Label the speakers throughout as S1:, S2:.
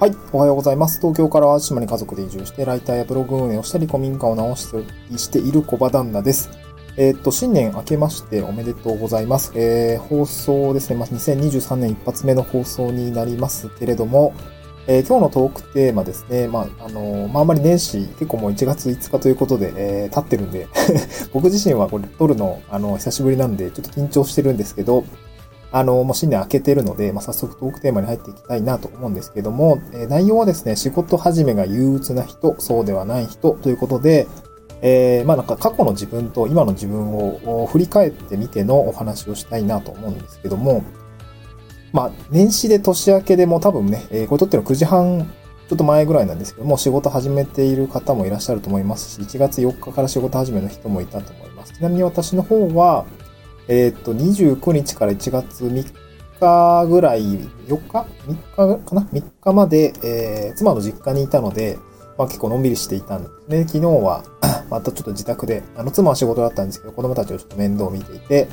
S1: はい、おはようございます。東京から淡島に家族で移住して、ライターやブログ運営をしたり、古民家を直ししている小場旦那です。えーっと、新年明けましておめでとうございます。えー、放送ですね、まあ、2023年一発目の放送になりますけれども、えー今日のトークテーマですね、まあ、あのまあ、あんまり年始、結構もう1月5日ということで、えー経ってるんで、僕自身はこれ撮るの、あの、久しぶりなんで、ちょっと緊張してるんですけど、あの、もう新年明けてるので、まあ、早速トークテーマに入っていきたいなと思うんですけども、えー内容はですね、仕事始めが憂鬱な人、そうではない人ということで、えーまあなんか過去の自分と今の自分を振り返ってみてのお話をしたいなと思うんですけども、まあ年始で年明けでも多分ね、えーこれ撮ってるの9時半ちょっと前ぐらいなんですけども、仕事始めている方もいらっしゃると思いますし、1月4日から仕事始めの人もいたと思います。ちなみに私の方は、えーっと、29日から1月3日ぐらい、4日 ?3 日かな ?3 日まで、えー妻の実家にいたので、まあ結構のんびりしていたんですね。昨日は、またちょっと自宅で、あの、妻は仕事だったんですけど、子供たちをちょっと面倒を見ていて、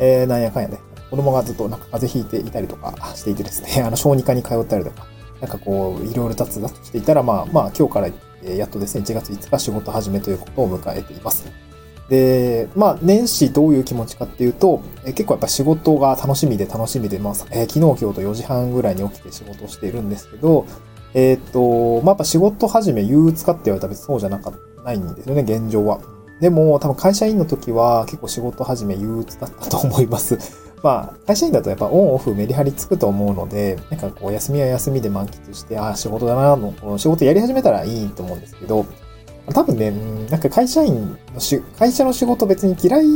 S1: えーなんやかんやね、子供がずっとなんか風邪ひいていたりとかしていてですね、あの、小児科に通ったりとか、なんかこう、いろいろ雑々していたら、まあ、まあ、今日から、えーやっとですね、1月5日仕事始めということを迎えています。で、まあ、年始どういう気持ちかっていうと、え結構やっぱ仕事が楽しみで楽しみで、まあ、えー昨日今日と4時半ぐらいに起きて仕事をしているんですけど、えーっと、まあ、やっぱ仕事始め憂鬱かって言われたら別にそうじゃなかったないんですよね、現状は。でも、多分会社員の時は結構仕事始め憂鬱だったと思います。まあ、会社員だとやっぱオンオフメリハリつくと思うので、なんかこう、休みは休みで満喫して、ああ、仕事だな、の、この仕事やり始めたらいいと思うんですけど、多分ね、なんか会社員のし、会社の仕事別に嫌い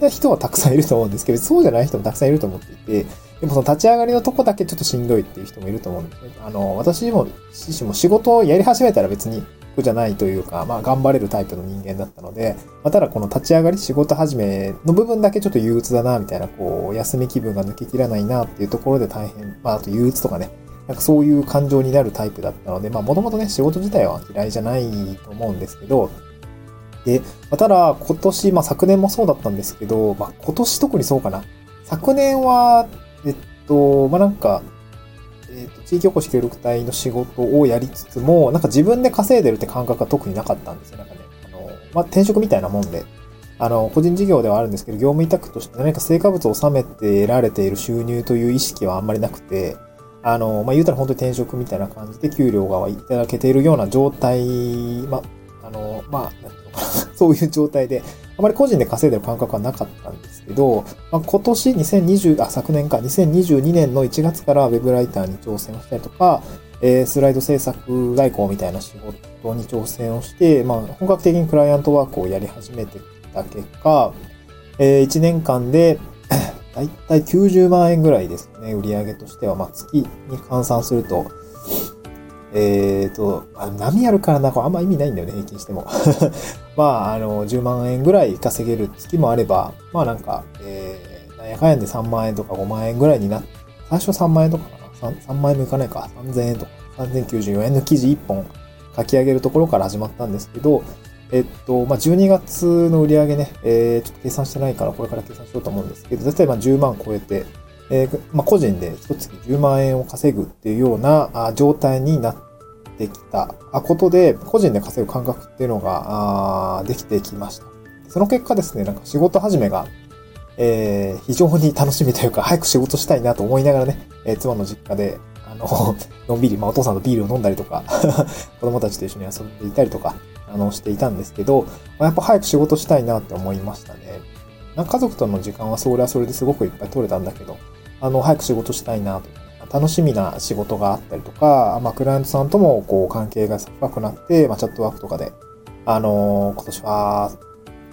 S1: な人はたくさんいると思うんですけど、そうじゃない人もたくさんいると思っていて、でもその立ち上がりのとこだけちょっとしんどいっていう人もいると思うんですね。あの、私も、自身も仕事をやり始めたら別に苦じゃないというか、まあ頑張れるタイプの人間だったので、まあ、ただこの立ち上がり、仕事始めの部分だけちょっと憂鬱だな、みたいな、こう、休み気分が抜けきらないなっていうところで大変、まああと憂鬱とかね、なんかそういう感情になるタイプだったので、まあもともとね、仕事自体は嫌いじゃないと思うんですけど、で、まただ今年、まあ昨年もそうだったんですけど、まあ今年特にそうかな。昨年は、えっと、まあなんか、えっと、地域おこし協力隊の仕事をやりつつも、なんか自分で稼いでるって感覚が特になかったんですよ。なんかね、あの、まあ転職みたいなもんで。あの、個人事業ではあるんですけど、業務委託として何か成果物を収めて得られている収入という意識はあんまりなくて、あの、まあ、言うたら本当に転職みたいな感じで給料がいただけているような状態、まあ、の、まあ、そういう状態で、あまり個人で稼いでる感覚はなかったんですけど、まあ、今年2020、あ、昨年か、2022年の1月からウェブライターに挑戦をしたりとか、えースライド制作代行みたいな仕事に挑戦をして、まあ、本格的にクライアントワークをやり始めてきた結果、え1年間で、だいたい90万円ぐらいですね、売上としては。まあ、月に換算すると、えっ、と、あ波あるからな、これあんま意味ないんだよね、平均しても。まあ、あの、10万円ぐらい稼げる月もあれば、まあなんか、えー、なんやかんやで3万円とか5万円ぐらいになっ最初3万円とかかな 3, 3万円もいかないか。3000円とか、3094円の記事1本書き上げるところから始まったんですけど、えっと、まあ、12月の売り上げね、えー、ちょっと計算してないからこれから計算しようと思うんですけど、絶対ま10万超えて、えーまあ、個人で一月10万円を稼ぐっていうようなあ状態になってきたあことで、個人で稼ぐ感覚っていうのがあできてきました。その結果ですね、なんか仕事始めが、えー非常に楽しみというか、早く仕事したいなと思いながらね、えー妻の実家で、あの、のんびり、まあお父さんとビールを飲んだりとか、子供たちと一緒に遊んでいたりとか、あの、していたんですけど、まあやっぱ早く仕事したいなって思いましたね。なんか家族との時間はそれはそれですごくいっぱい取れたんだけど、あの、早く仕事したいなと。楽しみな仕事があったりとか、まあ、クライアントさんとも、こう、関係が深くなって、まあ、チャットワークとかで、あのー今年は、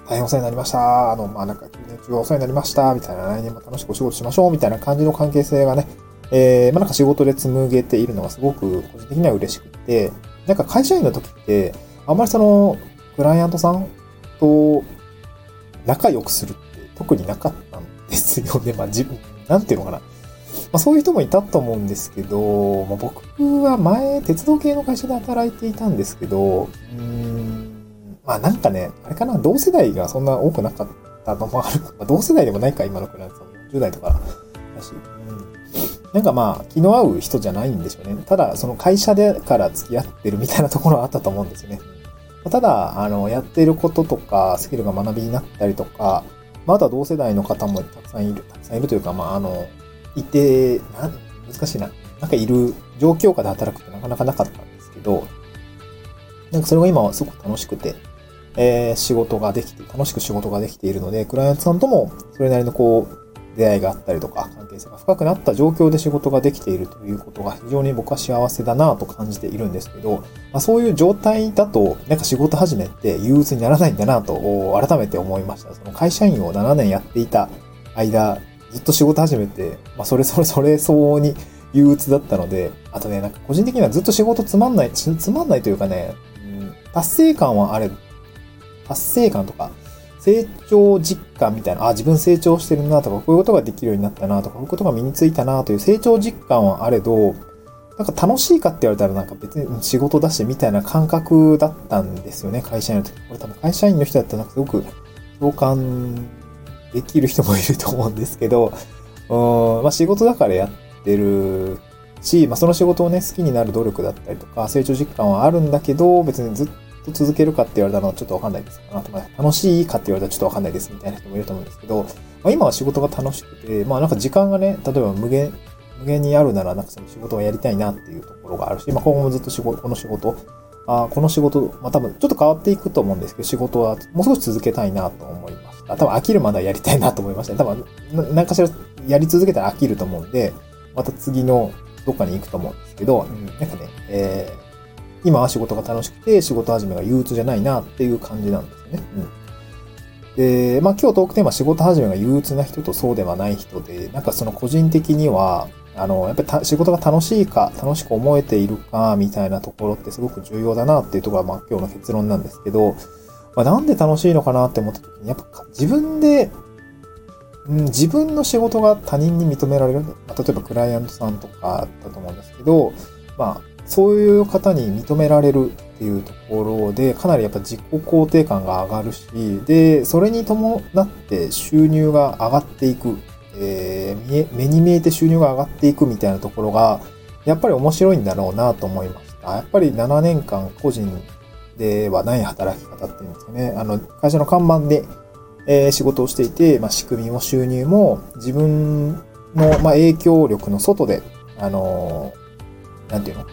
S1: 大変お世話になりました。あの、まあ、なんか、9年中お世話になりました。みたいな、来年も楽しくお仕事しましょう。みたいな感じの関係性がね、えー、まあ、なんか仕事で紡げているのがすごく個人的には嬉しくて、なんか会社員の時って、あんまりその、クライアントさんと仲良くするって特になかったんですよね。まあ、自分、なんていうのかな。まあ、そういう人もいたと思うんですけど、まあ、僕は前、鉄道系の会社で働いていたんですけど、うーん、まあなんかね、あれかな、同世代がそんな多くなかったのもある。まあ、同世代でもないか、今のクライアントさん。10代とかだし。うんなんかまあ、気の合う人じゃないんでしょうね。ただ、その会社でから付き合ってるみたいなところはあったと思うんですよね。ただ、あの、やっていることとか、スキルが学びになったりとか、まあ、とは同世代の方もたくさんいる、たくさんいるというか、まあ、あの、いて、なん、難しいな。なんかいる状況下で働くってなかなかなかったんですけど、なんかそれが今はすごく楽しくて、えー、仕事ができて、楽しく仕事ができているので、クライアントさんともそれなりのこう、出会いがあったりとか、関係性が深くなった状況で仕事ができているということが非常に僕は幸せだなと感じているんですけど、まあ、そういう状態だと、なんか仕事始めって憂鬱にならないんだなと改めて思いました。その会社員を7年やっていた間、ずっと仕事始めて、まあ、それそれそれ相応に憂鬱だったので、あとね、なんか個人的にはずっと仕事つまんない、つまんないというかね、うん、達成感はあれ、達成感とか、成長実感みたいな、あ、自分成長してるなとか、こういうことができるようになったなとか、こういうことが身についたなという成長実感はあれど、なんか楽しいかって言われたらなんか別に仕事だしみたいな感覚だったんですよね、会社員の時。これ多分会社員の人だったらすごく共感できる人もいると思うんですけど、うん、まあ仕事だからやってるし、まあその仕事をね、好きになる努力だったりとか、成長実感はあるんだけど、別にずっとと続けるかって言われたのはちょっとわかんないですかな。楽しいかって言われたらちょっとわかんないですみたいな人もいると思うんですけど、まあ、今は仕事が楽しくて、まあなんか時間がね、例えば無限、無限にあるなら、なんかその仕事をやりたいなっていうところがあるし、まあ今後もずっと仕事、この仕事、あこの仕事、まあ多分ちょっと変わっていくと思うんですけど、仕事はもう少し続けたいなと思いました。多分飽きるまではやりたいなと思いましたね。多分、何かしらやり続けたら飽きると思うんで、また次のどっかに行くと思うんですけど、うん、なんかね、えー今は仕事が楽しくて、仕事始めが憂鬱じゃないなっていう感じなんですね。うん。で、まあ今日トークテーマ仕事始めが憂鬱な人とそうではない人で、なんかその個人的には、あの、やっぱり仕事が楽しいか、楽しく思えているか、みたいなところってすごく重要だなっていうところが、まあ今日の結論なんですけど、まあなんで楽しいのかなって思った時に、やっぱ自分で、うん、自分の仕事が他人に認められる。例えばクライアントさんとかだと思うんですけど、まあ、そういう方に認められるっていうところで、かなりやっぱ自己肯定感が上がるし、で、それに伴って収入が上がっていく、えー、目に見えて収入が上がっていくみたいなところが、やっぱり面白いんだろうなと思いました。やっぱり7年間個人ではない働き方っていうんですかね。あの、会社の看板で、えー、仕事をしていて、まあ、仕組みも収入も自分の、まあ、影響力の外で、あのー、なんていうの？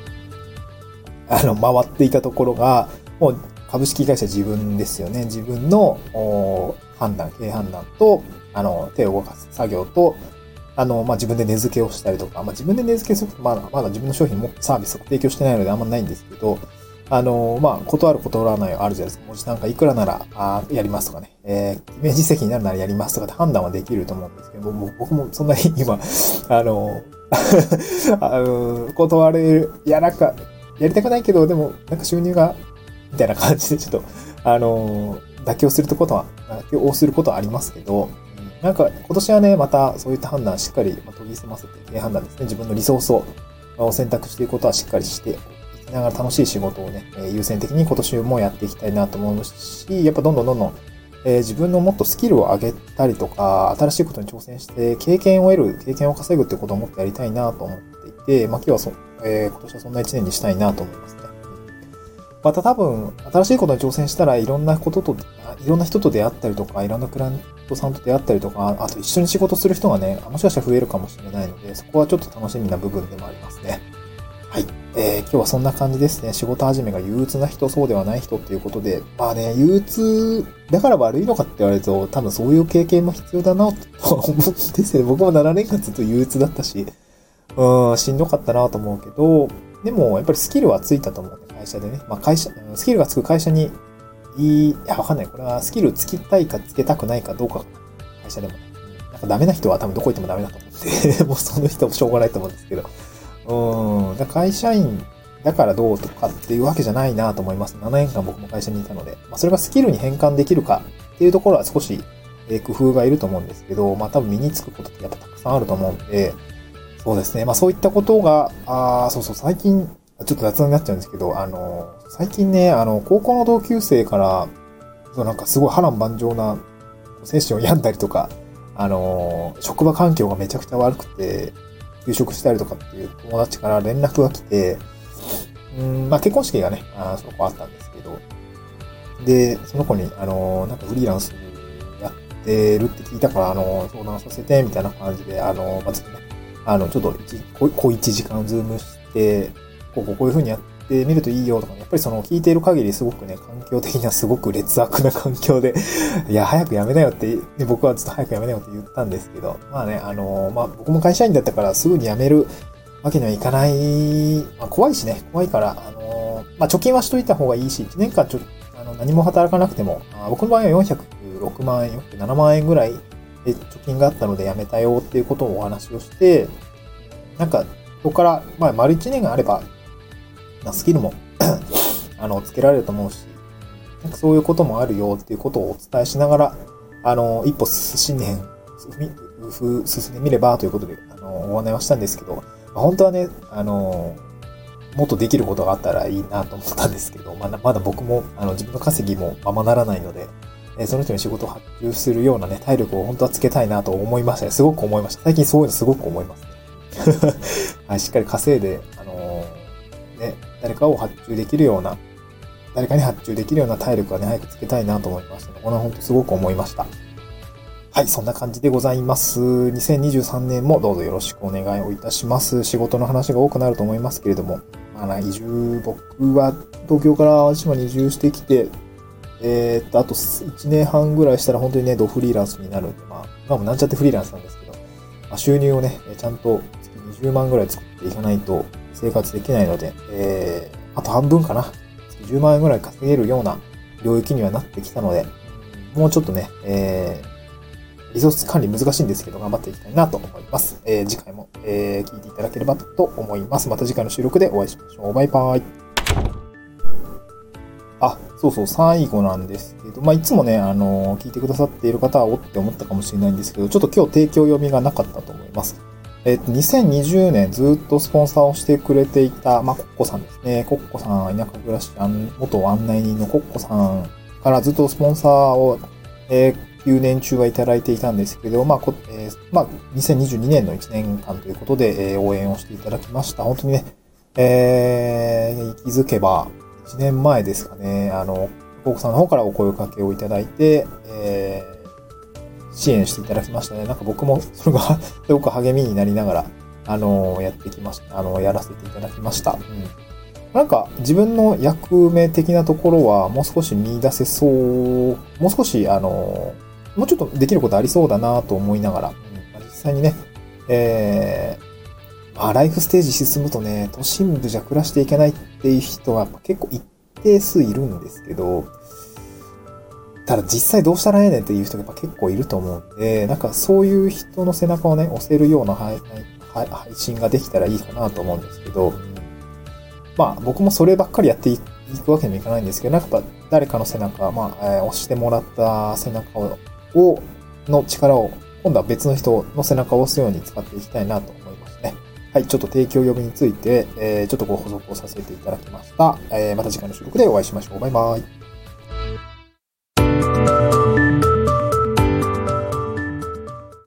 S1: あの、回っていたところが、もう株式会社自分ですよね。自分の判断、経営判断と、あの、手を動かす作業と、あの、まあ、自分で値付けをしたりとか、まあ、自分で値付けすると、まだ、まだ自分の商品もサービスを提供してないのであんまないんですけど、あの、まあ、断る断らないあるじゃないですか。もしなんかいくらなら、あやりますとかね、えー、イメージ責になるならやりますとかって判断はできると思うんですけど、も僕もそんなに今、あの、あの断れる、いや、なんか、やりたくないけど、でも、なんか収入が、みたいな感じで、ちょっと、あのー、妥協することは、妥協をすることはありますけど、なんか、今年はね、またそういった判断しっかり、ま研ぎ澄ませて、経営判断ですね、自分のリソースを選択していくことはしっかりしていきながら楽しい仕事をね、優先的に今年もやっていきたいなと思うし、やっぱどんどんどんどん、え、自分のもっとスキルを上げたりとか、新しいことに挑戦して、経験を得る、経験を稼ぐってことをもっとやりたいなと思っていて、まあ今日はそ、えー、今年はそんな一年にしたいなと思いますね。また多分、新しいことに挑戦したらいろんなことと、いろんな人と出会ったりとか、いろんなクライアントさんと出会ったりとか、あと一緒に仕事する人がね、もしかしたら増えるかもしれないので、そこはちょっと楽しみな部分でもありますね。はい。えー、今日はそんな感じですね。仕事始めが憂鬱な人、そうではない人っていうことで、まあね、憂鬱だから悪いのかって言われると、多分そういう経験も必要だなと思うんですね。僕も7年間ずっと憂鬱だったし、うん、しんどかったなと思うけど、でも、やっぱりスキルはついたと思うね、会社でね。まあ、会社、スキルがつく会社に、いい、いや、わかんない。これはスキルつきたいかつけたくないかどうか、会社でもね。なんかダメな人は多分どこ行ってもダメだと思って、もうその人もしょうがないと思うんですけど。うん、だ会社員だからどうとかっていうわけじゃないなと思います。7年間僕も会社にいたので。まあ、それがスキルに変換できるかっていうところは少し、え工夫がいると思うんですけど、まあ多分身につくことってやっぱたくさんあると思うんで、そうですね。まあそういったことが、ああ、そうそう、最近、ちょっと雑談になっちゃうんですけど、あの、最近ね、あの、高校の同級生から、そうなんかすごい波乱万丈な精神を病んだりとか、あの、職場環境がめちゃくちゃ悪くて、休職したりとかっていう友達から連絡が来て、うん、まあ結婚式がね、あそこあったんですけど、で、その子に、あの、なんかフリーランスやってるって聞いたから、あの、相談させて、みたいな感じで、あの、まずね、あの、ちょっと小、小1時間ズームして、こう、こういう風にやってみるといいよとかね、やっぱりその聞いている限りすごくね、環境的にはすごく劣悪な環境で いや、早くやめなよって、僕はずっと早くやめなよって言ったんですけど、まあね、あの、まあ僕も会社員だったからすぐに辞めるわけにはいかない、まあ怖いしね、怖いから、あの、まあ貯金はしといた方がいいし、1年間ちょっとあの何も働かなくても、あ僕の場合は406万円、407万円ぐらい貯金があったので辞めたよっていうことをお話をして、なんか、そこから、まあ丸1年があれば、スキルも あの、つけられると思うし、なんかそういうこともあるよっていうことをお伝えしながら、あの、一歩新年、進んでみればということで、あの、お案内はしたんですけど、本当はね、あの、もっとできることがあったらいいなと思ったんですけど、まだまだ僕も、あの、自分の稼ぎもままならないので、えその人に仕事を発注するようなね、体力を本当はつけたいなと思いましたね。すごく思いました。最近そういうのすごく思います。はい、しっかり稼いで、あのー、ね、誰かを発注できるような、誰かに発注できるような体力はね、早くつけたいなと思いましたね。これは本当すごく思いました。はい、そんな感じでございます。2023年もどうぞよろしくお願いをいたします。仕事の話が多くなると思いますけれども、まあ、移住、僕は東京から淡島に移住してきて、えー、っと、あと1年半ぐらいしたら本当にね、ドフリーランスになるんで、まあ、今もなんちゃってフリーランスなんですけど、まあ、収入をね、ちゃんと月20万ぐらい作っていかないと生活できないので、えー、あと半分かな。月10万円ぐらい稼げるような領域にはなってきたので、もうちょっとね、えー、リソース管理難しいんですけど、頑張っていきたいなと思います。えー、次回も、えー、聞いていただければと思います。また次回の収録でお会いしましょう。バイバーイ。そうそう、最後なんですけど、まあ、いつもね、あの、聞いてくださっている方はおって思ったかもしれないんですけど、ちょっと今日提供読みがなかったと思います。えっ、と、2020年ずっとスポンサーをしてくれていた、まあ、コッコさんですね。コッコさん、田舎暮らし、元案内人のコッコさんからずっとスポンサーを、えー9年中はいただいていたんですけど、まあ、こえー、まあ、2022年の1年間ということで、えー、応援をしていただきました。本当にね、えー、気づけば、1年前ですかね、あの、コさんの方からお声掛けをいただいて、えー、支援していただきましたね。なんか僕もそれが すごく励みになりながら、あの、やってきました。あの、やらせていただきました。うん。なんか自分の役目的なところはもう少し見出せそう、もう少し、あの、もうちょっとできることありそうだなと思いながら、うん実際にね、えー、まあ、ライフステージ進むとね、都心部じゃ暮らしていけないっていう人は結構一定数いるんですけど、ただ実際どうしたらええねんっていう人がやっぱ結構いると思うんで、なんかそういう人の背中をね、押せるような配信ができたらいいかなと思うんですけど、まあ僕もそればっかりやっていくわけにもいかないんですけど、なんか誰かの背中、まあ、え、押してもらった背中を、の力を、今度は別の人の背中を押すように使っていきたいなと。はい、ちょっと提供読みについて、えー、ちょっとご補足をさせていただきました。えー、また次回の収録でお会いしましょう。バイバイ。